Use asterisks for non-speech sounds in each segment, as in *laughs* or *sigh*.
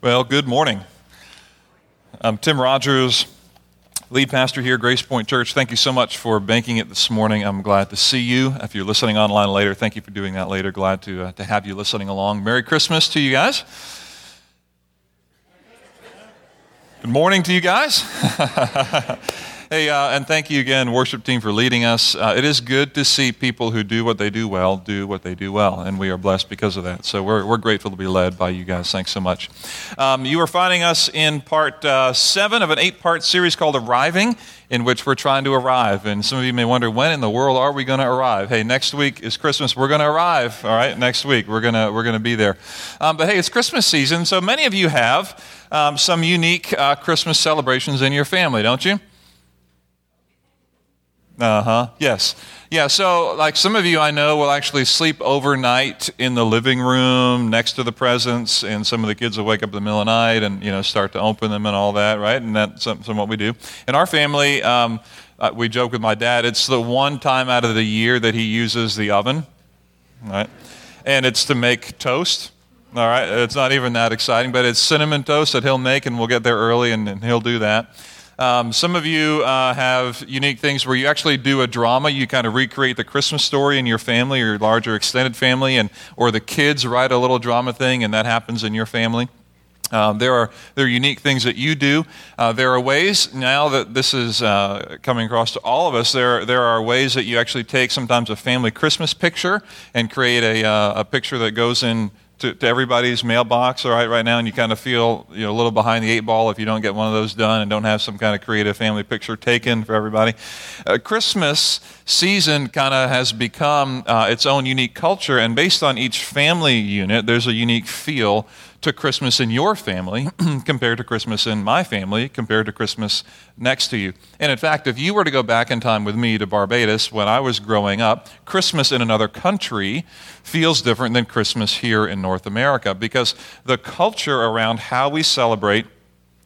Well, good morning. I'm Tim Rogers, lead pastor here, at Grace Point Church. Thank you so much for banking it this morning. I'm glad to see you. If you're listening online later, thank you for doing that later. Glad to, uh, to have you listening along. Merry Christmas to you guys. Good morning to you guys. *laughs* Hey, uh, and thank you again, worship team, for leading us. Uh, it is good to see people who do what they do well do what they do well, and we are blessed because of that. So we're, we're grateful to be led by you guys. Thanks so much. Um, you are finding us in part uh, seven of an eight part series called Arriving, in which we're trying to arrive. And some of you may wonder, when in the world are we going to arrive? Hey, next week is Christmas. We're going to arrive, all right? Next week, we're going to we're gonna be there. Um, but hey, it's Christmas season, so many of you have um, some unique uh, Christmas celebrations in your family, don't you? Uh huh. Yes. Yeah. So, like some of you I know will actually sleep overnight in the living room next to the presents, and some of the kids will wake up in the middle of the night and you know start to open them and all that, right? And that's some, some what we do. In our family, um, we joke with my dad. It's the one time out of the year that he uses the oven, right? And it's to make toast. All right. It's not even that exciting, but it's cinnamon toast that he'll make, and we'll get there early, and, and he'll do that. Um, some of you uh, have unique things where you actually do a drama. You kind of recreate the Christmas story in your family or your larger extended family, and or the kids write a little drama thing, and that happens in your family. Um, there are there are unique things that you do. Uh, there are ways now that this is uh, coming across to all of us. There there are ways that you actually take sometimes a family Christmas picture and create a uh, a picture that goes in to, to, everybody's mailbox all right right now and you kind of feel you know a little behind the eight ball if you don't get one of those done and don't have some kind of creative family picture taken for everybody. Uh, christmas season kind of has become uh, its own unique culture and based on each family unit there's a unique feel to Christmas in your family *clears throat* compared to Christmas in my family, compared to Christmas next to you. And in fact, if you were to go back in time with me to Barbados when I was growing up, Christmas in another country feels different than Christmas here in North America because the culture around how we celebrate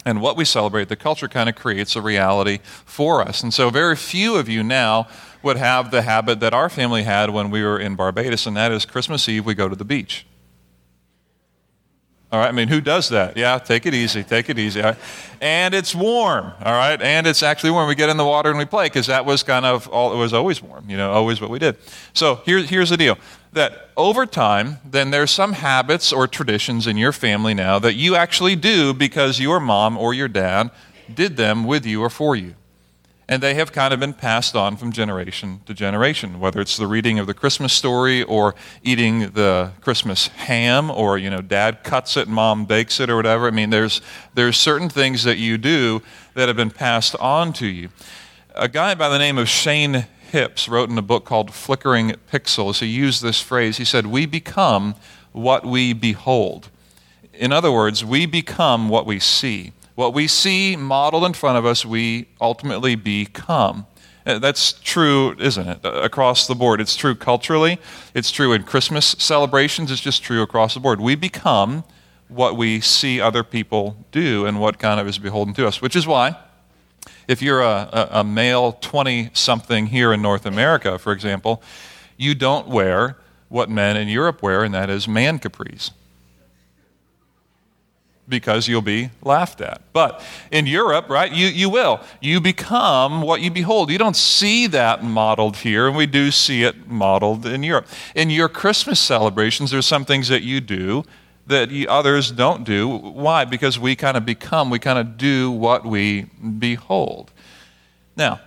and what we celebrate, the culture kind of creates a reality for us. And so, very few of you now would have the habit that our family had when we were in Barbados, and that is Christmas Eve, we go to the beach. All right, I mean, who does that? Yeah, take it easy, take it easy. And it's warm, all right? And it's actually warm. We get in the water and we play because that was kind of all, it was always warm, you know, always what we did. So here, here's the deal that over time, then there's some habits or traditions in your family now that you actually do because your mom or your dad did them with you or for you and they have kind of been passed on from generation to generation whether it's the reading of the christmas story or eating the christmas ham or you know dad cuts it and mom bakes it or whatever. I mean there's there's certain things that you do that have been passed on to you. A guy by the name of shane hipps wrote in a book called flickering pixels. He used this phrase. He said we become what we behold. In other words we become what we see what we see modeled in front of us, we ultimately become. Uh, that's true, isn't it? Uh, across the board. It's true culturally, it's true in Christmas celebrations, it's just true across the board. We become what we see other people do and what kind of is beholden to us, which is why. If you're a, a, male 20 something here in North America, for example, you don't wear what men in Europe wear, and that is man capris because you'll be laughed at. But in Europe, right, you, you will. You become what you behold. You don't see that modeled here, and we do see it modeled in Europe. In your Christmas celebrations, there's some things that you do that you, others don't do. Why? Because we kind of become, we kind of do what we behold. Now,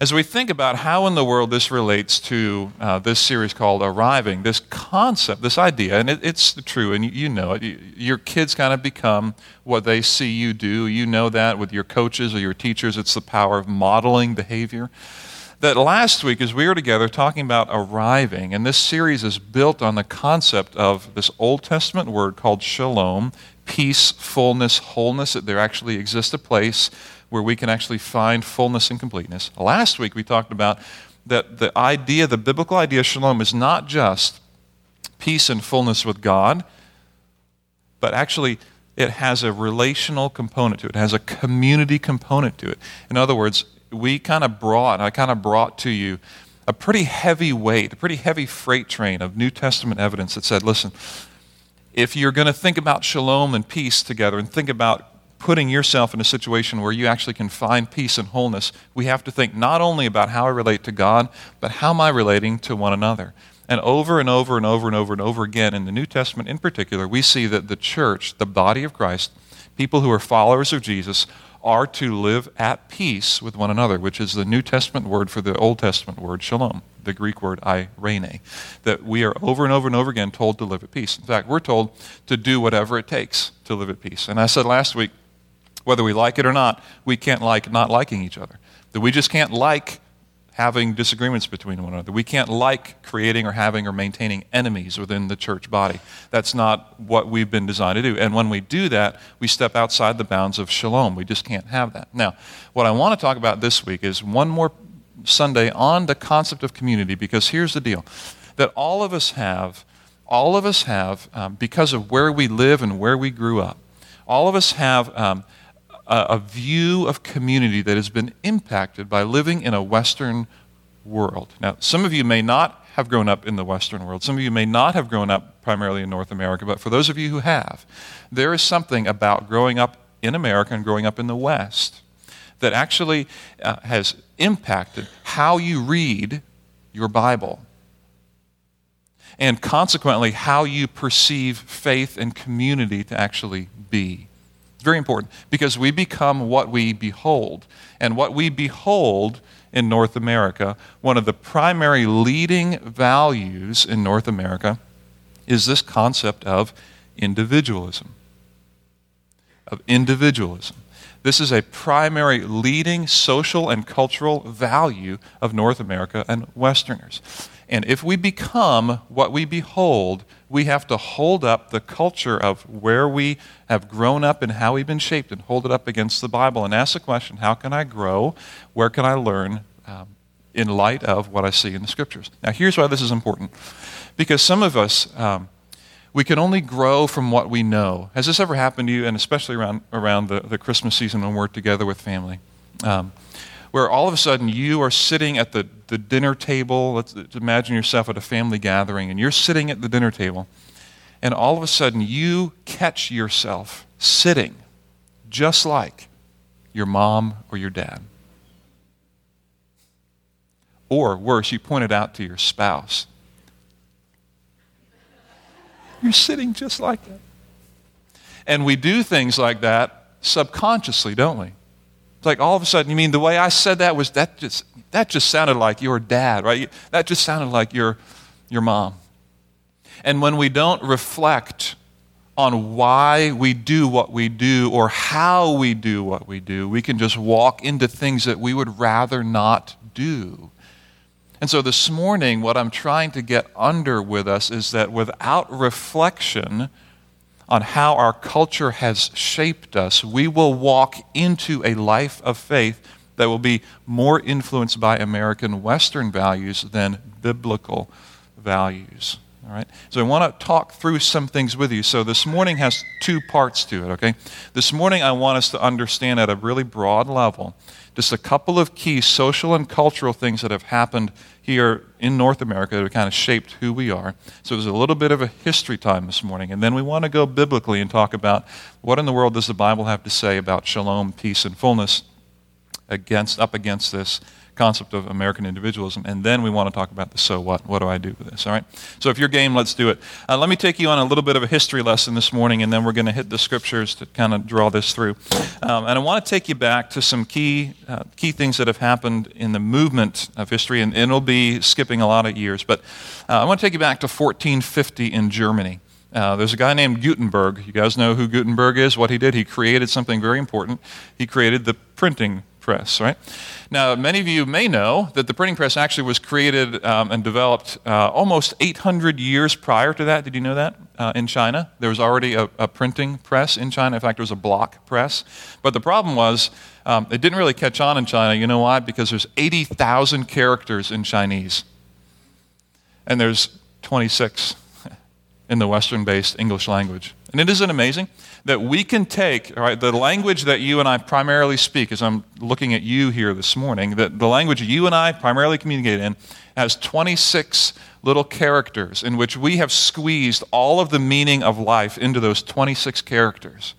as we think about how in the world this relates to uh, this series called Arriving, this concept, this idea, and it, it's true, and you, know it. You, your kids kind of become what they see you do. You know that with your coaches or your teachers. It's the power of modeling behavior. That last week, as we were together talking about arriving, and this series is built on the concept of this Old Testament word called shalom, peace, fullness, wholeness, that there actually exists a place where we can actually find fullness and completeness. Last week we talked about that the idea, the biblical idea of shalom is not just peace and fullness with God, but actually it has a relational component to it, it has a community component to it. In other words, we kind of brought, I kind of brought to you a pretty heavy weight, a pretty heavy freight train of New Testament evidence that said, listen, if you're going to think about shalom and peace together and think about putting yourself in a situation where you actually can find peace and wholeness, we have to think not only about how I relate to God, but how am I relating to one another. And over and over and over and over and over again in the New Testament in particular, we see that the church, the body of Christ, people who are followers of Jesus, are to live at peace with one another, which is the New Testament word for the Old Testament word shalom, the Greek word irene. That we are over and over and over again told to live at peace. In fact, we're told to do whatever it takes to live at peace. And I said last week, whether we like it or not, we can't like not liking each other. That we just can't like having disagreements between one another. We can't like creating or having or maintaining enemies within the church body. That's not what we've been designed to do. And when we do that, we step outside the bounds of shalom. We just can't have that. Now, what I want to talk about this week is one more Sunday on the concept of community because here's the deal that all of us have, all of us have, um, because of where we live and where we grew up, all of us have. Um, a, view of community that has been impacted by living in a Western world. Now, some of you may not have grown up in the Western world. Some of you may not have grown up primarily in North America, but for those of you who have, there is something about growing up in America and growing up in the West that actually uh, has impacted how you read your Bible. And consequently, how you perceive faith and community to actually be. It's very important because we become what we behold. And what we behold in North America, one of the primary leading values in North America is this concept of individualism. Of individualism. This is a primary leading social and cultural value of North America and Westerners. And if we become what we behold, we have to hold up the culture of where we have grown up and how we've been shaped and hold it up against the Bible and ask the question how can I grow? Where can I learn um, in light of what I see in the Scriptures? Now, here's why this is important. Because some of us, um, we can only grow from what we know. Has this ever happened to you, and especially around, around the, the Christmas season when we're together with family? Um, where all of a sudden you are sitting at the, the dinner table. Let's imagine yourself at a family gathering, and you're sitting at the dinner table, and all of a sudden you catch yourself sitting just like your mom or your dad. Or worse, you point it out to your spouse. You're sitting just like that. And we do things like that subconsciously, don't we? It's like all of a sudden, you mean the way I said that was that just that just sounded like your dad, right? That just sounded like your your mom. And when we don't reflect on why we do what we do or how we do what we do, we can just walk into things that we would rather not do. And so this morning, what I'm trying to get under with us is that without reflection, on how our culture has shaped us, we will walk into a life of faith that will be more influenced by American Western values than biblical values. All right? So I want to talk through some things with you. So this morning has two parts to it, okay? This morning I want us to understand at a really broad level just a couple of key social and cultural things that have happened here in North America that have kind of shaped who we are. So it was a little bit of a history time this morning. And then we want to go biblically and talk about what in the world does the Bible have to say about shalom, peace, and fullness against, up against this concept of American individualism, and then we want to talk about the so what. What do I do with this? All right? So if you're game, let's do it. Uh, let me take you on a little bit of a history lesson this morning, and then we're going to hit the scriptures to kind of draw this through. Um, and I want to take you back to some key, uh, key things that have happened in the movement of history, and, and it'll be skipping a lot of years. But uh, I want to take you back to 1450 in Germany. Uh, there's a guy named Gutenberg. You guys know who Gutenberg is, what he did? He created something very important. He created the printing press, right? Now, many of you may know that the printing press actually was created um, and developed uh, almost 800 years prior to that. Did you know that? Uh, in China, there was already a, a, printing press in China. In fact, there was a block press. But the problem was, um, it didn't really catch on in China. You know why? Because there's 80,000 characters in Chinese, and there's 26 in the Western based English language. And it isn't amazing that we can take, the language that you and I primarily speak, as I'm looking at you here this morning, that the language you and I primarily communicate in has 26 little characters in which we have squeezed all of the meaning of life into those 26 characters.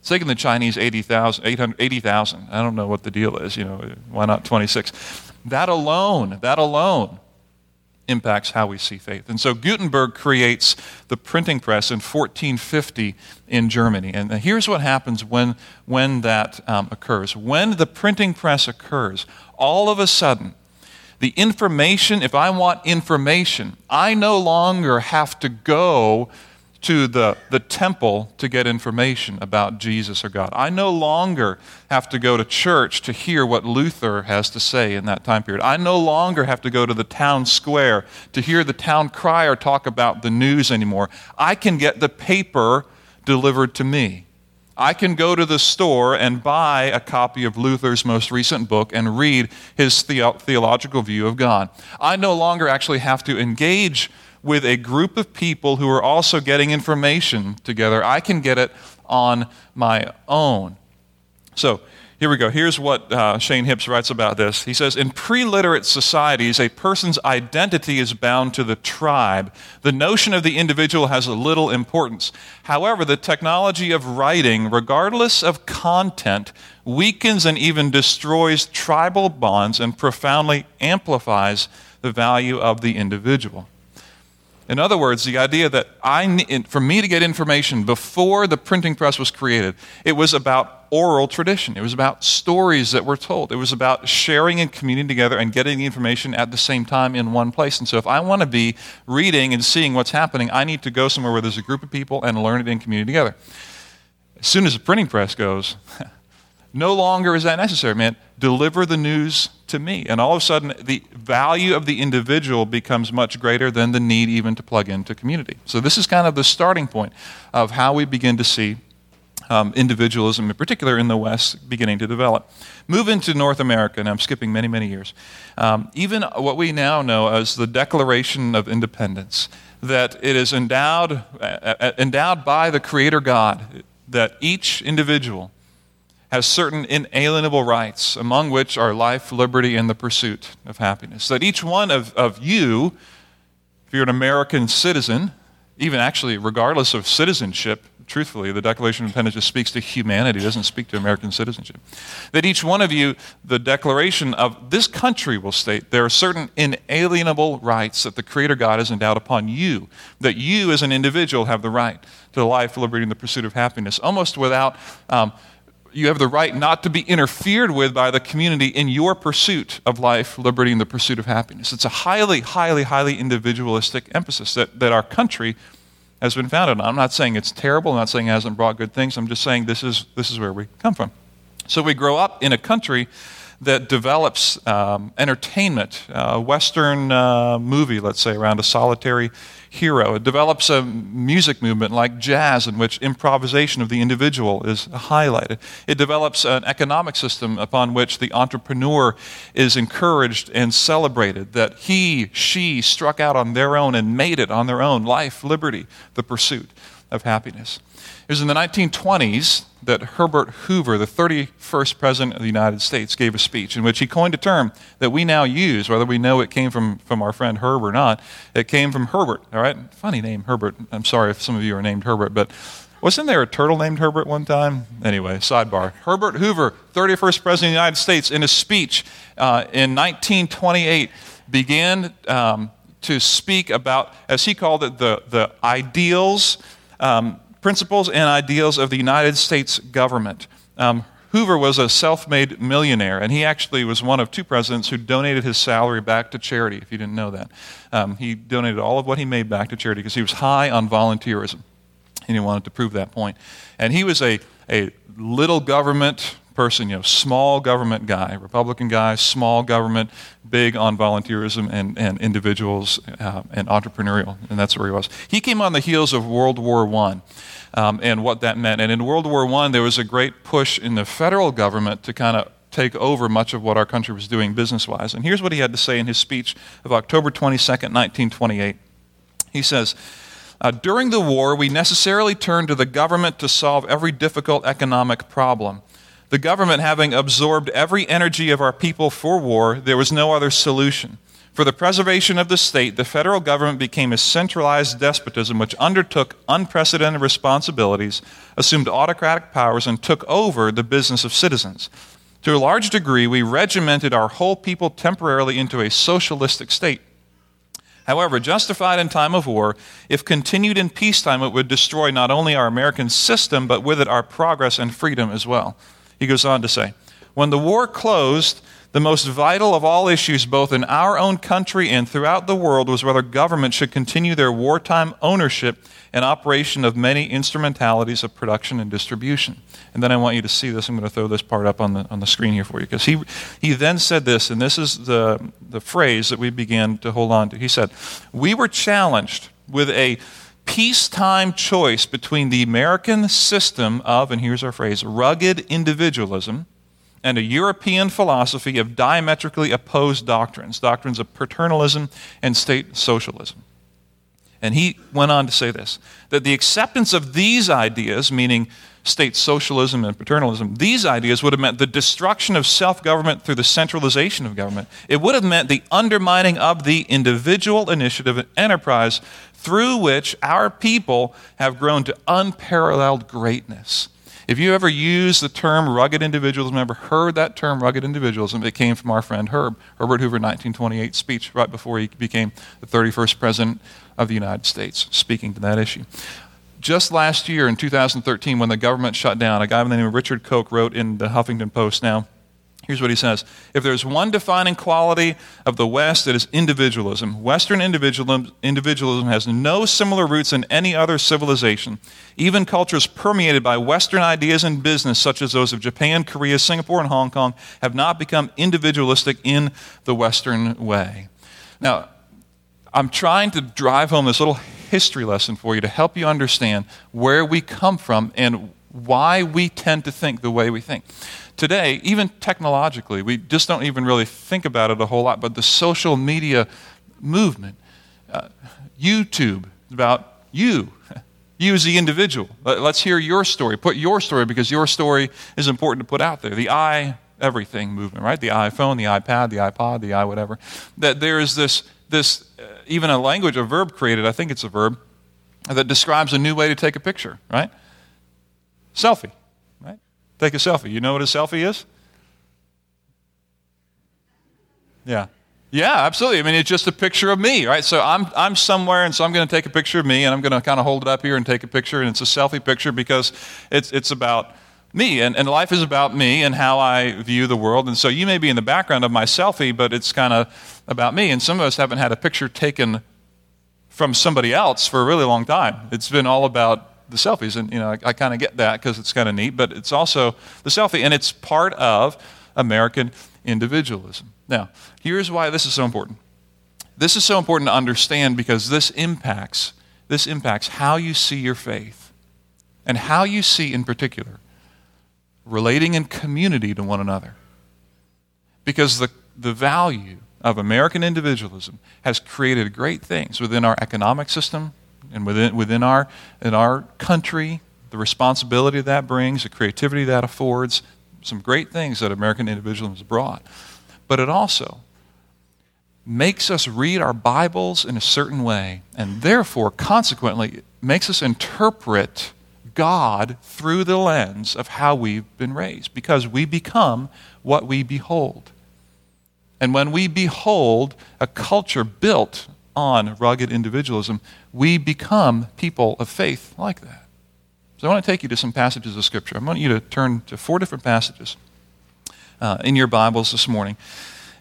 It's taken the Chinese 80,000, 80, I don't know what the deal is, you know, why not 26? That alone, that alone impacts how we see faith. And so Gutenberg creates the printing press in 1450 in Germany. And here's what happens when, when that um, occurs. When the printing press occurs, all of a sudden, the information, if I want information, I no longer have to go to the, the temple to get information about Jesus or God. I no longer have to go to church to hear what Luther has to say in that time period. I no longer have to go to the town square to hear the town crier talk about the news anymore. I can get the paper delivered to me. I can go to the store and buy a copy of Luther's most recent book and read his the- theological view of God. I no longer actually have to engage with a group of people who are also getting information together. I can get it on my own. So, here we go. Here's what uh, Shane Hipps writes about this. He says In pre literate societies, a person's identity is bound to the tribe. The notion of the individual has little importance. However, the technology of writing, regardless of content, weakens and even destroys tribal bonds and profoundly amplifies the value of the individual. In other words, the idea that I, for me to get information before the printing press was created, it was about oral tradition. It was about stories that were told. It was about sharing and communing together and getting the information at the same time in one place. And so, if I want to be reading and seeing what's happening, I need to go somewhere where there's a group of people and learn it in community together. As soon as the printing press goes, *laughs* no longer is that necessary, man. Deliver the news to me. And all of a sudden, the value of the individual becomes much greater than the need even to plug into community. So, this is kind of the starting point of how we begin to see um, individualism, in particular in the West, beginning to develop. Move into North America, and I'm skipping many, many years. Um, even what we now know as the Declaration of Independence, that it is endowed, uh, uh endowed by the Creator God, that each individual has certain inalienable rights, among which are life, liberty, and the pursuit of happiness. That each one of, of you, if you're an American citizen, even actually regardless of citizenship, truthfully, the Declaration of Independence just speaks to humanity, doesn't speak to American citizenship. That each one of you, the Declaration of this country will state there are certain inalienable rights that the Creator God has endowed upon you, that you as an individual have the right to life, liberty, and the pursuit of happiness, almost without. Um, you have the right not to be interfered with by the community in your pursuit of life, liberty, and the pursuit of happiness. It's a highly, highly, highly individualistic emphasis that, that our country has been founded on. I'm not saying it's terrible, I'm not saying it hasn't brought good things, I'm just saying this is, this is where we come from. So we grow up in a country that develops um, entertainment, a Western uh, movie, let's say, around a solitary hero. It develops a music movement like jazz, in which improvisation of the individual is highlighted. It develops an economic system upon which the entrepreneur is encouraged and celebrated, that he, she struck out on their own and made it on their own life, liberty, the pursuit of happiness. It was in the 1920s that Herbert Hoover, the 31st President of the United States, gave a speech in which he coined a term that we now use, whether we know it came from, from our friend Herb or not. It came from Herbert, all right? Funny name, Herbert. I'm sorry if some of you are named Herbert, but wasn't there a turtle named Herbert one time? Anyway, sidebar. Herbert Hoover, 31st President of the United States, in a speech uh, in 1928, began um, to speak about, as he called it, the, the ideals. Um, principles and ideals of the United States government. Um, Hoover was a self made millionaire, and he actually was one of two presidents who donated his salary back to charity, if you didn't know that. Um, he donated all of what he made back to charity because he was high on volunteerism, and he wanted to prove that point. And he was a, a little government person, you know, small government guy, Republican guy, small government, big on volunteerism and, and individuals uh, and entrepreneurial, and that's where he was. He came on the heels of World War I. Um, and what that meant. And in World War I, there was a great push in the federal government to kind of take over much of what our country was doing business wise. And here's what he had to say in his speech of October 22nd, 1928. He says, Uh, during the war, we necessarily turned to the government to solve every difficult economic problem. The government having absorbed every energy of our people for war, there was no other solution. For the preservation of the state, the federal government became a centralized despotism which undertook unprecedented responsibilities, assumed autocratic powers, and took over the business of citizens. To a large degree, we regimented our whole people temporarily into a socialistic state. However, justified in time of war, if continued in peacetime, it would destroy not only our American system, but with it our progress and freedom as well. He goes on to say, When the war closed, the most vital of all issues, both in our own country and throughout the world, was whether government should continue their wartime ownership and operation of many instrumentalities of production and distribution. And then I want you to see this. I'm going to throw this part up on the, on the screen here for you. Because he, he then said this, and this is the, the phrase that we began to hold on to. He said, We were challenged with a peacetime choice between the American system of, and here's our phrase, rugged individualism and a European philosophy of diametrically opposed doctrines, doctrines of paternalism and state socialism. And he went on to say this that the acceptance of these ideas, meaning state socialism and paternalism, these ideas would have meant the destruction of self government through the centralization of government. It would have meant the undermining of the individual initiative and enterprise through which our people have grown to unparalleled greatness. If you ever use the term rugged individualism, ever heard that term rugged individualism, it came from our friend Herb, Herbert Hoover, 1928 speech right before he became the 31st president of the United States, speaking to that issue. Just last year in 2013, when the government shut down, a guy by the name of Richard Koch wrote in the Huffington Post now, Here's what he says If there's one defining quality of the West, it is individualism. Western individualism, individualism has no similar roots in any other civilization. Even cultures permeated by Western ideas and business, such as those of Japan, Korea, Singapore, and Hong Kong, have not become individualistic in the Western way. Now, I'm trying to drive home this little history lesson for you to help you understand where we come from and why we tend to think the way we think today, even technologically, we just don't even really think about it a whole lot, but the social media movement, uh, YouTube, about you. *laughs* You as the individual. Let's hear your story. Put your story because your story is important to put out there. The I everything movement, right? The iPhone, the iPad, the iPod, the i whatever. That there is this, this uh, even a language, a verb created, I think it's a verb, that describes a new way to take a picture, right? Selfie. Right? Take a selfie. You know what a selfie is? Yeah. Yeah, absolutely. I mean, it's just a picture of me, right? So I'm, I'm somewhere, and so I'm going to take a picture of me, and I'm going to kind of hold it up here and take a picture, and it's a selfie picture because it's, it's about me, and, and life is about me and how I view the world. And so you may be in the background of my selfie, but it's kind of about me. And some of us haven't had a picture taken from somebody else for a really long time. It's been all about the selfies. And, you know, I, I kind of get that because it's kind of neat, but it's also the selfie, and it's part of American individualism. Now, here's why this is so important. This is so important to understand because this impacts this impacts how you see your faith and how you see in particular relating in community to one another. Because the, the value of American individualism has created great things within our economic system, and within, within our, in our country, the responsibility that brings, the creativity that affords, some great things that American individualism has brought. But it also makes us read our Bibles in a certain way, and therefore, consequently, makes us interpret God through the lens of how we've been raised, because we become what we behold. And when we behold a culture built on rugged individualism, we become people of faith like that. So I want to take you to some passages of Scripture. I want you to turn to four different passages uh, in your Bibles this morning.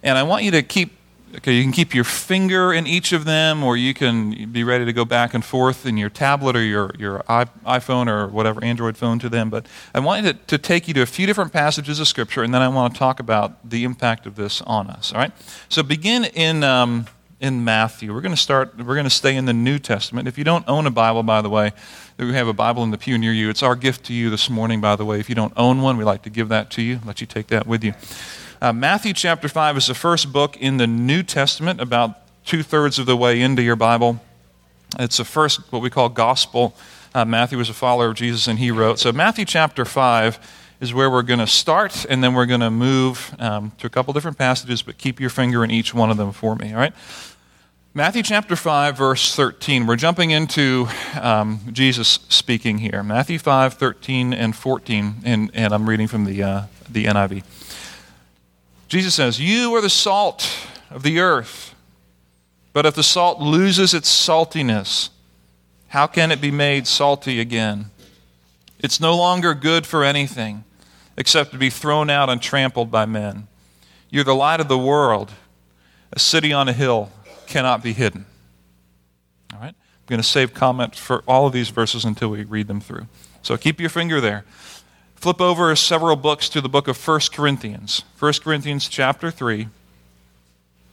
And I want you to keep, okay, you can keep your finger in each of them, or you can be ready to go back and forth in your tablet or your, your iPhone or whatever Android phone to them. But I want you to, to take you to a few different passages of Scripture, and then I want to talk about the impact of this on us. All right? So begin in. Um, in Matthew. We're going to start, we're going to stay in the New Testament. If you don't own a Bible, by the way, we have a Bible in the pew near you. It's our gift to you this morning, by the way. If you don't own one, we'd like to give that to you, let you take that with you. Uh, Matthew chapter 5 is the first book in the New Testament, about two thirds of the way into your Bible. It's the first, what we call gospel. Uh, Matthew was a follower of Jesus, and he wrote. So, Matthew chapter 5 is where we're going to start, and then we're going to move um, to a couple different passages, but keep your finger in each one of them for me, all right? Matthew chapter 5, verse 13. We're jumping into um, Jesus speaking here. Matthew 5, 13 and 14, and, and I'm reading from the, uh, the NIV. Jesus says, You are the salt of the earth, but if the salt loses its saltiness, how can it be made salty again? It's no longer good for anything except to be thrown out and trampled by men. You're the light of the world. A city on a hill cannot be hidden. All right? I'm going to save comment for all of these verses until we read them through. So keep your finger there. Flip over several books to the book of 1 Corinthians. 1 Corinthians chapter 3,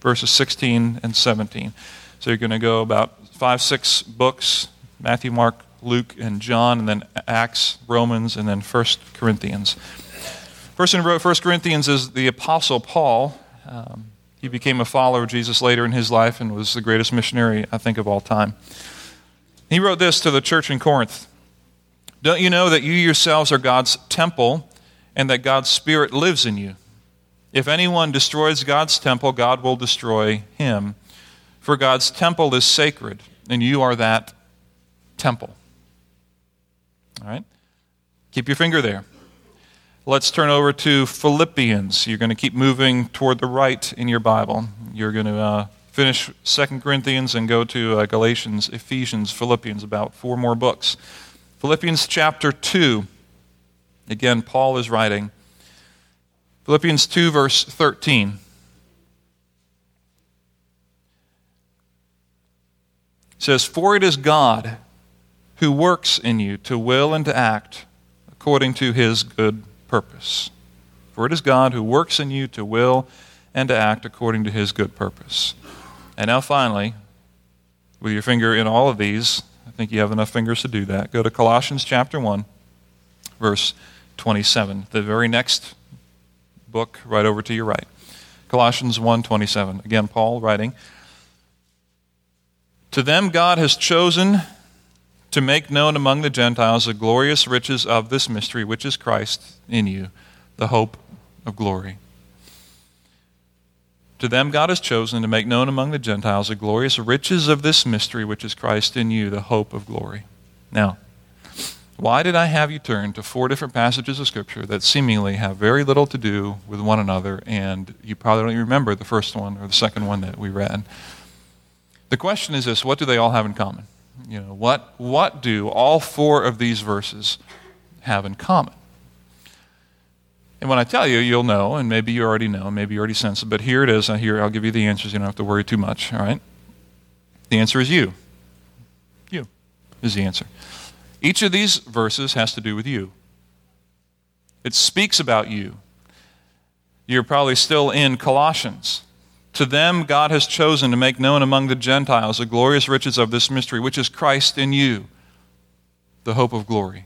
verses 16 and 17. So you're going to go about five, six books Matthew, Mark, Luke, and John, and then Acts, Romans, and then 1 Corinthians. Person who wrote 1 Corinthians is the Apostle Paul. Um, he became a follower of Jesus later in his life and was the greatest missionary, I think, of all time. He wrote this to the church in Corinth Don't you know that you yourselves are God's temple and that God's Spirit lives in you? If anyone destroys God's temple, God will destroy him. For God's temple is sacred, and you are that temple. All right? Keep your finger there. Let's turn over to Philippians. You're going to keep moving toward the right in your Bible. You're going to uh, finish Second Corinthians and go to uh, Galatians, Ephesians, Philippians, about four more books. Philippians chapter 2. Again, Paul is writing. Philippians 2, verse 13. says, For it is God who works in you to will and to act according to his good purpose. For it is God who works in you to will and to act according to his good purpose. And now, finally, with your finger in all of these, I think you have enough fingers to do that. Go to Colossians chapter 1, verse 27, the very next book right over to your right. Colossians 1:27. Again, Paul writing, "To them God has chosen to make known among the Gentiles the glorious riches of this mystery, which is Christ in you, the hope of glory. To them God has chosen to make known among the Gentiles the glorious riches of this mystery, which is Christ in you, the hope of glory. Now, why did I have you turn to four different passages of Scripture that seemingly have very little to do with one another, and you probably don't even remember the first one or the second one that we read? The question is this what do they all have in common? you know, what, what do all four of these verses have in common? And when I tell you, you'll know, and maybe you already know, maybe you already sense it, but here it is. Here, I'll give you the answers. You don't have to worry too much, all right? The answer is you. You is the answer. Each of these verses has to do with you. It speaks about you. You're probably still in Colossians. To them, God has chosen to make known among the Gentiles the glorious riches of this mystery, which is Christ in you, the hope of glory.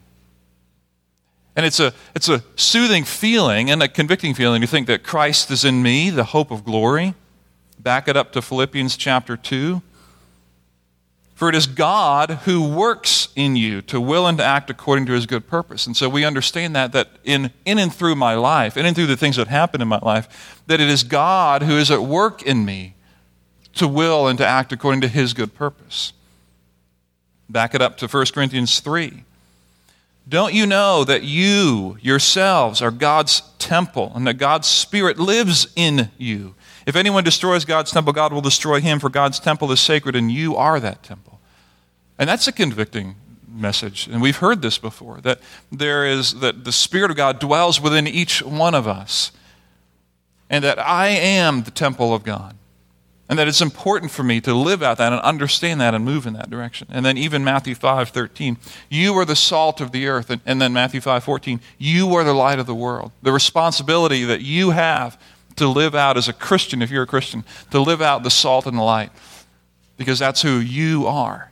And it's a, it's a soothing feeling and a convicting feeling to think that Christ is in me, the hope of glory. Back it up to Philippians chapter 2. For it is God who works in you to will and to act according to his good purpose. And so we understand that, that in, in and through my life, in and through the things that happen in my life, that it is God who is at work in me to will and to act according to his good purpose. Back it up to 1 Corinthians 3. Don't you know that you yourselves are God's temple and that God's Spirit lives in you? If anyone destroys God's temple, God will destroy him, for God's temple is sacred, and you are that temple. And that's a convicting message. And we've heard this before that there is that the Spirit of God dwells within each one of us. And that I am the temple of God. And that it's important for me to live out that and understand that and move in that direction. And then even Matthew 5 13, you are the salt of the earth. And, and then Matthew 5 14, you are the light of the world. The responsibility that you have to live out as a Christian, if you're a Christian, to live out the salt and the light, because that's who you are.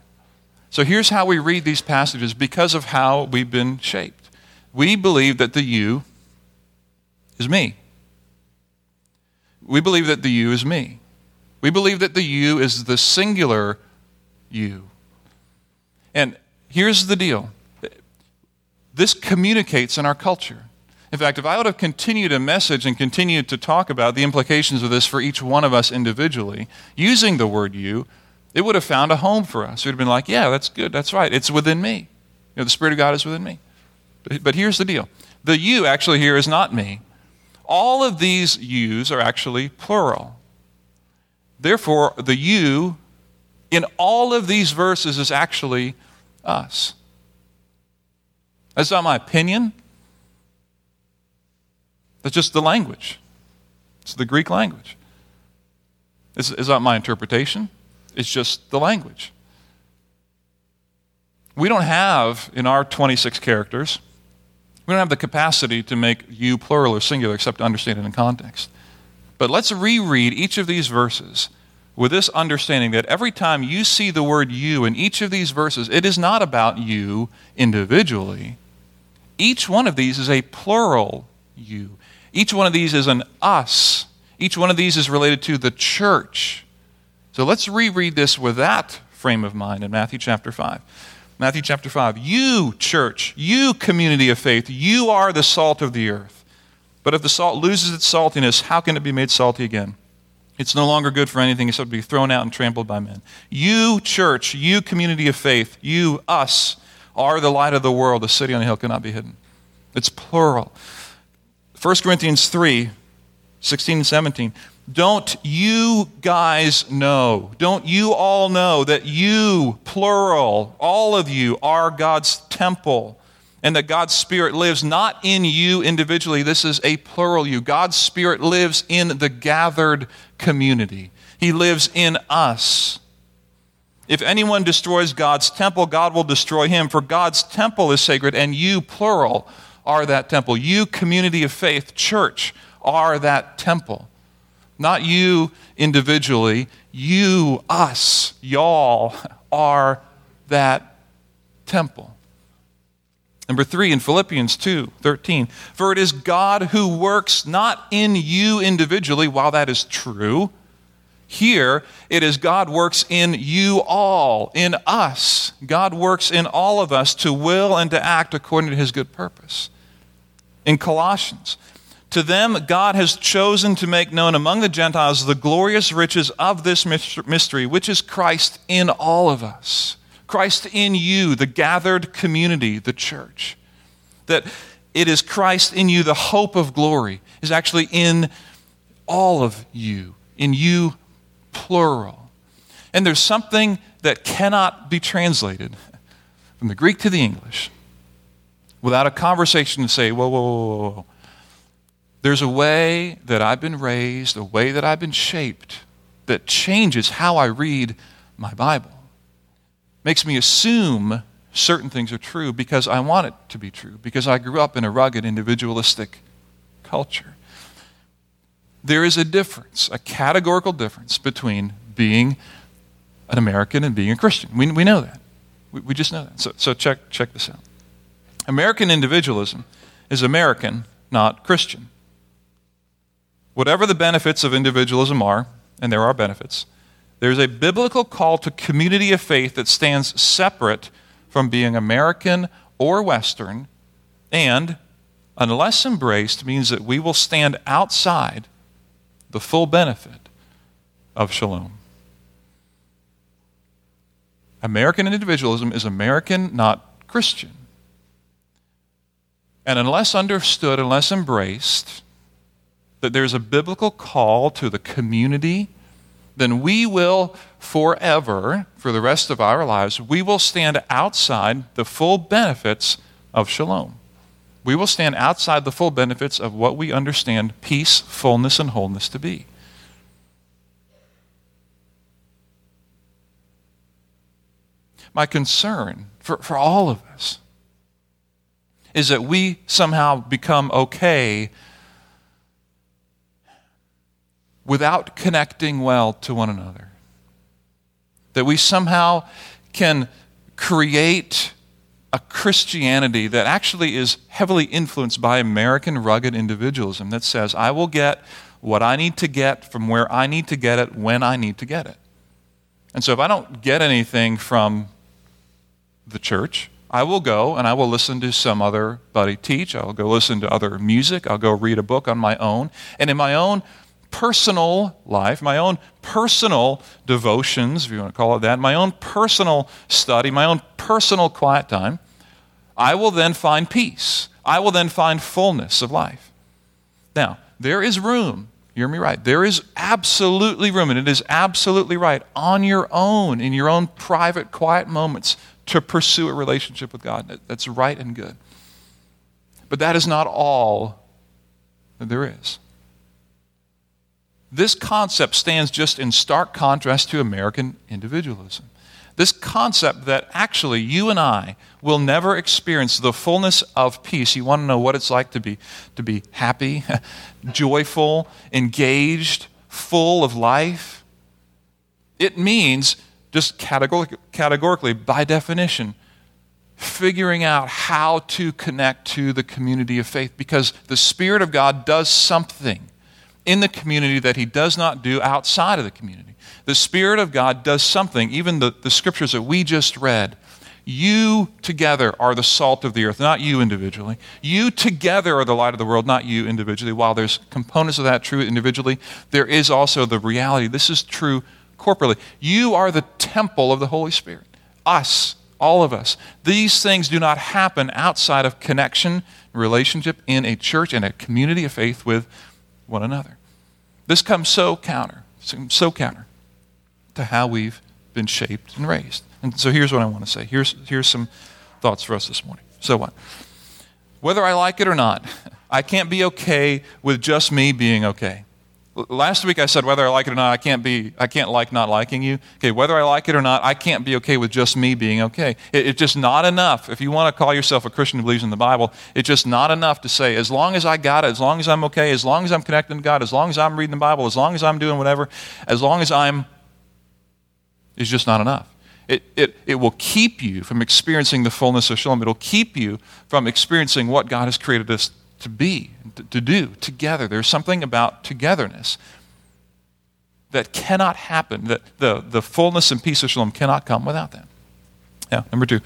So here's how we read these passages because of how we've been shaped. We believe that the you is me. We believe that the you is me. We believe that the you is the singular you. And here's the deal this communicates in our culture. In fact, if I would have continued a message and continued to talk about the implications of this for each one of us individually, using the word you, it would have found a home for us. It would have been like, yeah, that's good, that's right, it's within me. You know, the Spirit of God is within me. But, but here's the deal the you actually here is not me. All of these yous are actually plural. Therefore, the you in all of these verses is actually us. That's not my opinion. That's just the language. It's the Greek language. It's, it's not my interpretation. It's just the language. We don't have, in our 26 characters, we don't have the capacity to make you plural or singular except to understand it in context. But let's reread each of these verses with this understanding that every time you see the word you in each of these verses, it is not about you individually. Each one of these is a plural you. Each one of these is an us. Each one of these is related to the church. So let's reread this with that frame of mind in Matthew chapter 5. Matthew chapter 5. You, church, you, community of faith, you are the salt of the earth. But if the salt loses its saltiness, how can it be made salty again? It's no longer good for anything except to be thrown out and trampled by men. You, church, you, community of faith, you, us, are the light of the world. The city on the hill cannot be hidden. It's plural. 1 Corinthians 3 16 and 17. Don't you guys know? Don't you all know that you, plural, all of you, are God's temple? And that God's Spirit lives not in you individually. This is a plural you. God's Spirit lives in the gathered community, He lives in us. If anyone destroys God's temple, God will destroy him, for God's temple is sacred, and you, plural, are that temple. You, community of faith, church, are that temple. Not you individually, you, us, y'all *laughs* are that temple. Number three, in Philippians 2 13, for it is God who works not in you individually, while that is true. Here, it is God works in you all, in us. God works in all of us to will and to act according to his good purpose. In Colossians, to them, God has chosen to make known among the Gentiles the glorious riches of this mystery, which is Christ in all of us. Christ in you, the gathered community, the church. That it is Christ in you, the hope of glory, is actually in all of you, in you, plural. And there's something that cannot be translated from the Greek to the English without a conversation to say, whoa, whoa, whoa, whoa there's a way that I've been raised, a way that I've been shaped, that changes how I read my Bible. Makes me assume certain things are true because I want it to be true, because I grew up in a rugged, individualistic culture. There is a difference, a categorical difference between being an American and being a Christian. We, we know that. We, we just know that. So, so check, check this out. American individualism is American, not Christian. Whatever the benefits of individualism are, and there are benefits, there's a biblical call to community of faith that stands separate from being American or Western, and unless embraced, means that we will stand outside the full benefit of shalom. American individualism is American, not Christian. And unless understood, unless embraced, that there's a biblical call to the community, then we will forever, for the rest of our lives, we will stand outside the full benefits of shalom. We will stand outside the full benefits of what we understand peace, fullness, and wholeness to be. My concern for, for all of us is that we somehow become okay without connecting well to one another. That we somehow can create a Christianity that actually is heavily influenced by American rugged individualism that says, I will get what I need to get from where I need to get it when I need to get it. And so if I don't get anything from the church. I will go and I will listen to some other buddy teach. I'll go listen to other music. I'll go read a book on my own. And in my own personal life, my own personal devotions, if you want to call it that, my own personal study, my own personal quiet time, I will then find peace. I will then find fullness of life. Now, there is room. Hear me right. There is absolutely room, and it is absolutely right on your own, in your own private, quiet moments, to pursue a relationship with God. That's right and good. But that is not all that there is. This concept stands just in stark contrast to American individualism. This concept that actually you and I will never experience the fullness of peace. You want to know what it's like to be, to be happy, *laughs* joyful, engaged, full of life? It means, just categorically, by definition, figuring out how to connect to the community of faith because the Spirit of God does something in the community that He does not do outside of the community the Spirit of God does something, even the, the scriptures that we just read. You together are the salt of the earth, not you individually. You together are the light of the world, not you individually. While there's components of that true individually, there is also the reality. This is true corporately. You are the temple of the Holy Spirit. Us, all of us. These things do not happen outside of connection, relationship in a church and a community of faith with one another. This comes so counter, so counter to how we've been shaped and raised. And so here's what I want to say. Here's, here's some thoughts for us this morning. So what? Whether I like it or not, *laughs* I can't be okay with just me being okay. Last week I said whether I like it or not, I can't be, I can't like not liking you. Okay, whether I like it or not, I can't be okay with just me being okay. It, it's just not enough. If you want to call yourself a Christian who believes in the Bible, it's just not enough to say, as long as I got it, as long as I'm okay, as long as I'm connected to God, as long as I'm reading the Bible, as long as I'm doing whatever, as long as I'm is just not enough. It, it, it will keep you from experiencing the fullness of shalom. It'll keep you from experiencing what God has created us to be, to, do together. There's something about togetherness that cannot happen, that the, the fullness and peace of shalom cannot come without that. Yeah, number two,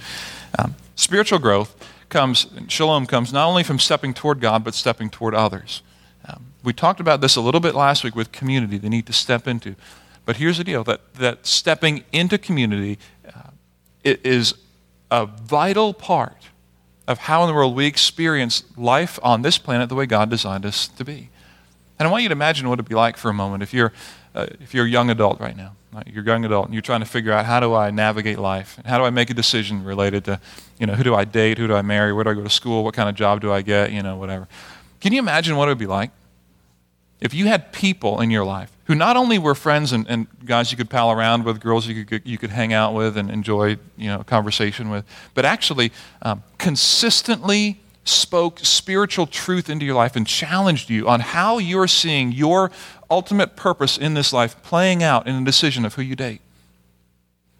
um, spiritual growth comes, shalom comes not only from stepping toward God, but stepping toward others. Um, we talked about this a little bit last week with community, the need to step into. But here's the deal that, that stepping into community uh, is a vital part of how in the world we experience life on this planet the way God designed us to be. And I want you to imagine what it'd be like for a moment if you're, uh, if you're a young adult right now. Right? You're a young adult and you're trying to figure out how do I navigate life? And how do I make a decision related to, you know, who do I date? Who do I marry? Where do I go to school? What kind of job do I get? You know, whatever. Can you imagine what it would be like if you had people in your life who not only were friends and, and, guys you could pal around with, girls you could, you could hang out with and enjoy you know, conversation with, but actually um, consistently spoke spiritual truth into your life and challenged you on how you're seeing your ultimate purpose in this life playing out in the decision of who you date,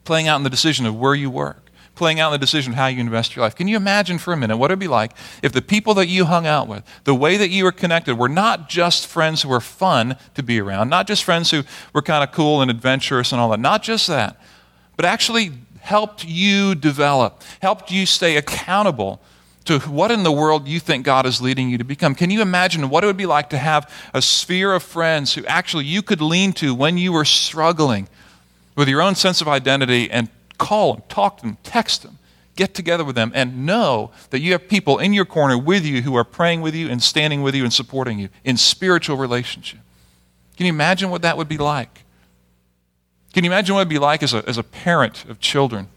playing out in the decision of where you work playing out the decision of how you invest your life. Can you imagine for a minute what it would be like if the people that you hung out with, the way that you were connected, were not just friends who were fun to be around, not just friends who were kind of cool and adventurous and all that, not just that, but actually helped you develop, helped you stay accountable to what in the world you think God is leading you to become. Can you imagine what it would be like to have a sphere of friends who actually you could lean to when you were struggling with your own sense of identity and call them, talk to them, text them, get together with them, and know that you have people in your corner with you who are praying with you and standing with you and supporting you in spiritual relationship. Can you imagine what that would be like? Can you imagine what it would be like as a, as a parent of children?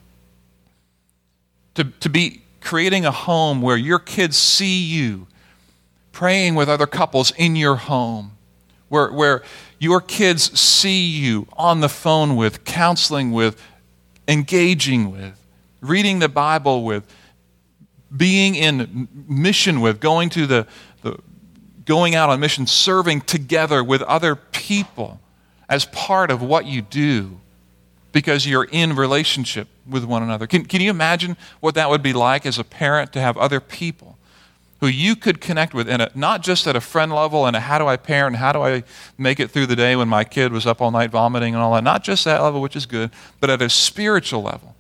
To, to be creating a home where your kids see you praying with other couples in your home, where, where your kids see you on the phone with, counseling with, engaging with, reading the Bible with, being in mission with, going to the, the going out on mission, serving together with other people as part of what you do because you're in relationship with one another. Can, can you imagine what that would be like as a parent to have other people who you could connect with, and not just at a friend level and a how do I parent, how do I make it through the day when my kid was up all night vomiting and all that, not just that level, which is good, but at a spiritual level.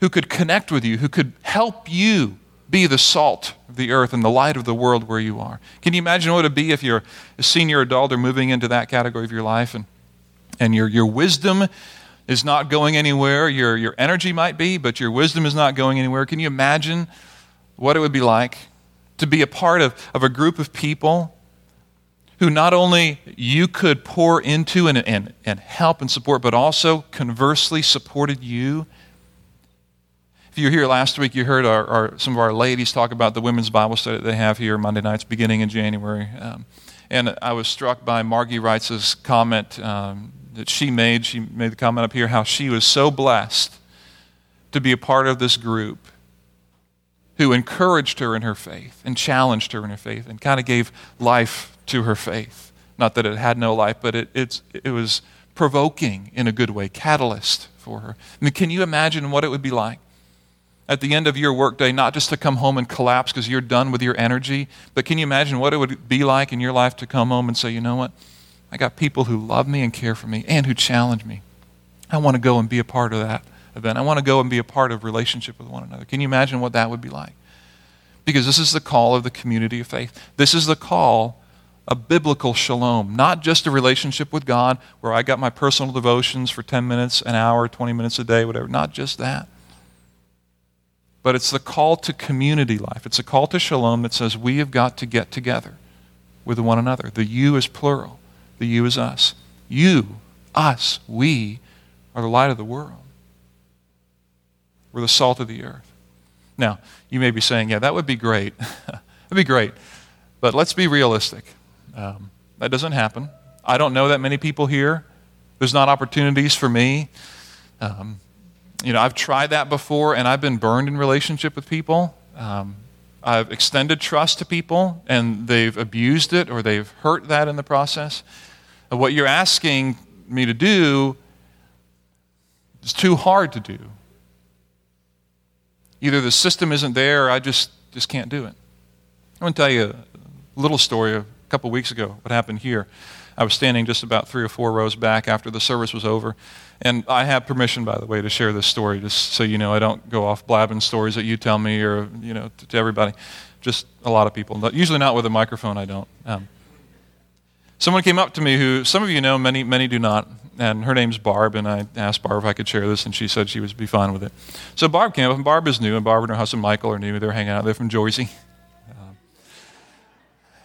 who could connect with you, who could help you be the salt of the earth and the light of the world where you are. Can you imagine what it would be if you're a senior adult or moving into that category of your life and, and your, your wisdom is not going anywhere? Your, your energy might be, but your wisdom is not going anywhere. Can you imagine what it would be like to be a part of, of a group of people who not only you could pour into and, and, and help and support, but also conversely supported you? If you were here last week, you heard our, our, some of our ladies talk about the women's Bible study that they have here Monday nights beginning in January. Um, and I was struck by Margie Wright's comment um, that she made. She made the comment up here how she was so blessed to be a part of this group who encouraged her in her faith and challenged her in her faith and kind of gave life to her faith. Not that it had no life, but it, it's, it was provoking in a good way, catalyst for her. I mean, can you imagine what it would be like at the end of your workday, not just to come home and collapse because you're done with your energy, but can you imagine what it would be like in your life to come home and say, you know what? I got people who love me and care for me and who challenge me. I want to go and be a part of that event. I want to go and be a part of relationship with one another. Can you imagine what that would be like? Because this is the call of the community of faith. This is the call a biblical shalom, not just a relationship with God where I got my personal devotions for 10 minutes, an hour, 20 minutes a day, whatever. Not just that. But it's the call to community life. It's a call to shalom that says we have got to get together with one another. The you is plural, the you is us. You, us, we are the light of the world. We're the salt of the earth. Now, you may be saying, yeah, that would be great. *laughs* That'd be great. But let's be realistic. Um, that doesn't happen. I don't know that many people here. There's not opportunities for me. Um, you know, I've tried that before, and I've been burned in relationship with people. Um, I've extended trust to people, and they've abused it or they've hurt that in the process. And what you're asking me to do is too hard to do. Either the system isn't there, or I just just can't do it. I want to tell you a little story a couple weeks ago, what happened here. I was standing just about three or four rows back after the service was over. And I have permission, by the way, to share this story, just so you know I don't go off blabbing stories that you tell me or, you know, to, to everybody. Just a lot of people. Usually not with a microphone, I don't. Um, someone came up to me who some of you know, many, many do not. And her name's Barb, and I asked Barb if I could share this, and she said she would be fine with it. So Barb came up, and Barb is new, and Barb and her husband Michael are new. They're hanging out. They're from Jersey.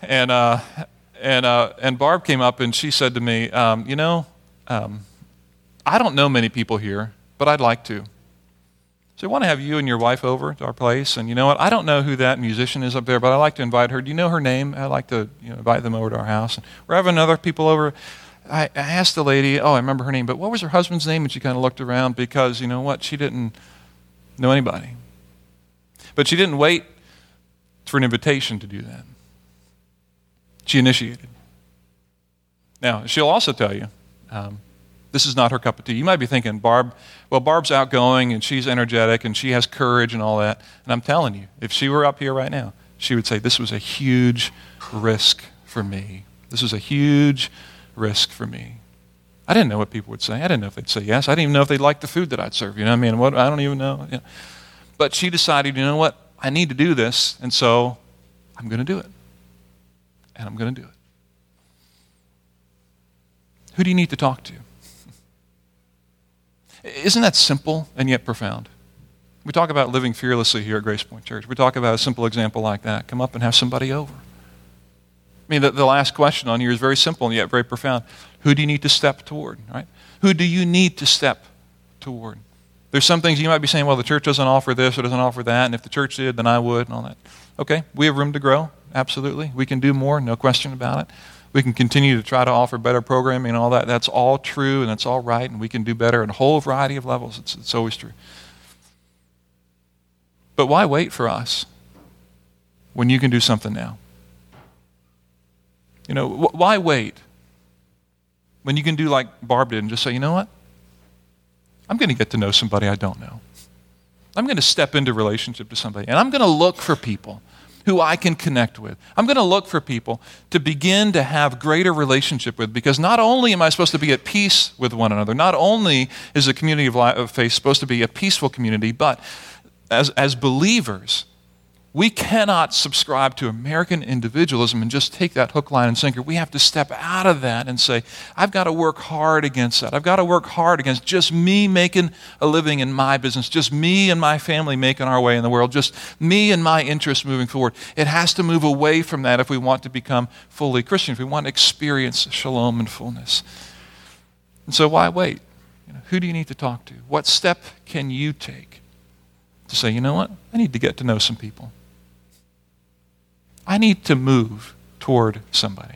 And, uh, and, uh, and Barb came up and she said to me, um, You know, um, I don't know many people here, but I'd like to. So I want to have you and your wife over to our place. And you know what? I don't know who that musician is up there, but I'd like to invite her. Do you know her name? I'd like to you know, invite them over to our house. And we're having other people over. I, I asked the lady, oh, I remember her name, but what was her husband's name? And she kind of looked around because, you know what? She didn't know anybody. But she didn't wait for an invitation to do that. She initiated. Now, she'll also tell you um, this is not her cup of tea. You might be thinking, Barb, well, Barb's outgoing and she's energetic and she has courage and all that. And I'm telling you, if she were up here right now, she would say, This was a huge risk for me. This was a huge risk for me. I didn't know what people would say. I didn't know if they'd say yes. I didn't even know if they'd like the food that I'd serve. You know what I mean? What, I don't even know. You know. But she decided, you know what? I need to do this, and so I'm going to do it and I'm going to do it. Who do you need to talk to? Isn't that simple and yet profound? We talk about living fearlessly here at Grace Point Church. We talk about a simple example like that. Come up and have somebody over. I mean, the, the last question on here is very simple and yet very profound. Who do you need to step toward, right? Who do you need to step toward? There's some things you might be saying, well, the church doesn't offer this or doesn't offer that, and if the church did, then I would, and all that. Okay, we have room to grow. Absolutely. We can do more, no question about it. We can continue to try to offer better programming and all that. That's all true and that's all right, and we can do better in a whole variety of levels. It's, it's always true. But why wait for us when you can do something now? You know, wh- why wait when you can do like Barb did and just say, you know what? I'm going to get to know somebody I don't know. I'm going to step into relationship to somebody, and I'm going to look for people who I can connect with. I'm going to look for people to begin to have greater relationship with because not only am I supposed to be at peace with one another, not only is the community of, life, of faith supposed to be a peaceful community, but as, as believers, we cannot subscribe to American individualism and just take that hook, line, and sinker. We have to step out of that and say, I've got to work hard against that. I've got to work hard against just me making a living in my business, just me and my family making our way in the world, just me and my interests moving forward. It has to move away from that if we want to become fully Christian, if we want to experience shalom and fullness. And so, why wait? You know, who do you need to talk to? What step can you take to say, you know what? I need to get to know some people. I need to move toward somebody.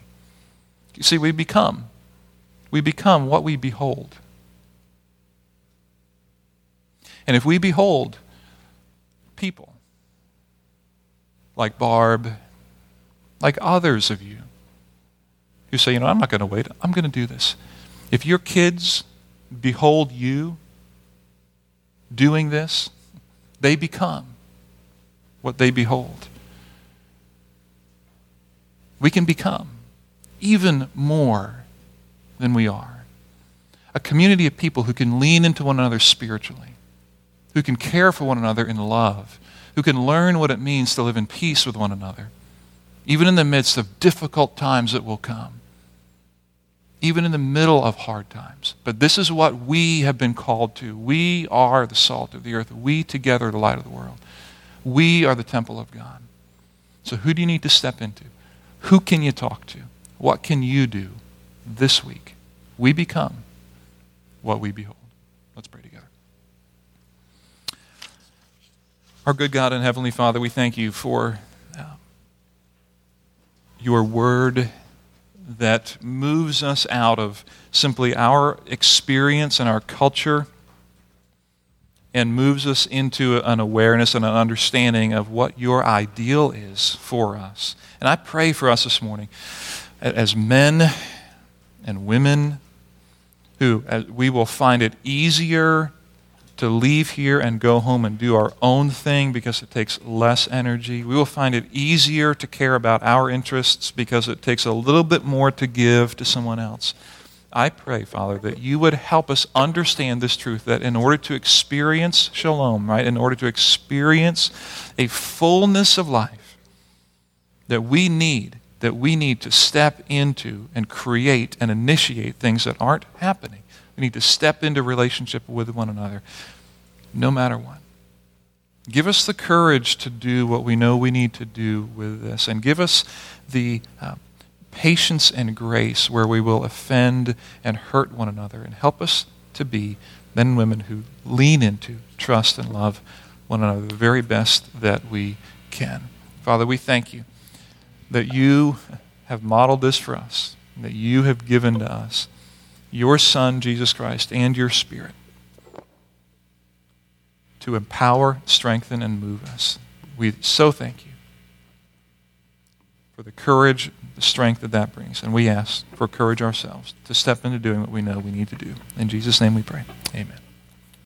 You see, we become. We become what we behold. And if we behold people like Barb, like others of you, who say, you know, I'm not going to wait, I'm going to do this. If your kids behold you doing this, they become what they behold we can become even more than we are. A community of people who can lean into one another spiritually, who can care for one another in love, who can learn what it means to live in peace with one another, even in the midst of difficult times that will come, even in the middle of hard times. But this is what we have been called to. We are the salt of the earth. We together are the light of the world. We are the temple of God. So who do you need to step into? Who can you talk to? What can you do this week? We become what we behold. Let's pray together. Our good God and Heavenly Father, we thank you for uh, your word that moves us out of simply our experience and our culture and moves us into an awareness and an understanding of what your ideal is for us. And I pray for us this morning as men and women who uh, we will find it easier to leave here and go home and do our own thing because it takes less energy. We will find it easier to care about our interests because it takes a little bit more to give to someone else. I pray, Father, that you would help us understand this truth that in order to experience shalom, right, in order to experience a fullness of life, that we need, that we need to step into and create and initiate things that aren't happening. We need to step into relationship with one another, no matter what. Give us the courage to do what we know we need to do with this, and give us the uh, patience and grace where we will offend and hurt one another and help us to be men and women who lean into, trust, and love one another the very best that we can. Father, we thank you that you have modeled this for us, that you have given to us your Son, Jesus Christ, and your Spirit to empower, strengthen, and move us. We so thank you for the courage, the strength that that brings. And we ask for courage ourselves to step into doing what we know we need to do. In Jesus' name we pray. Amen.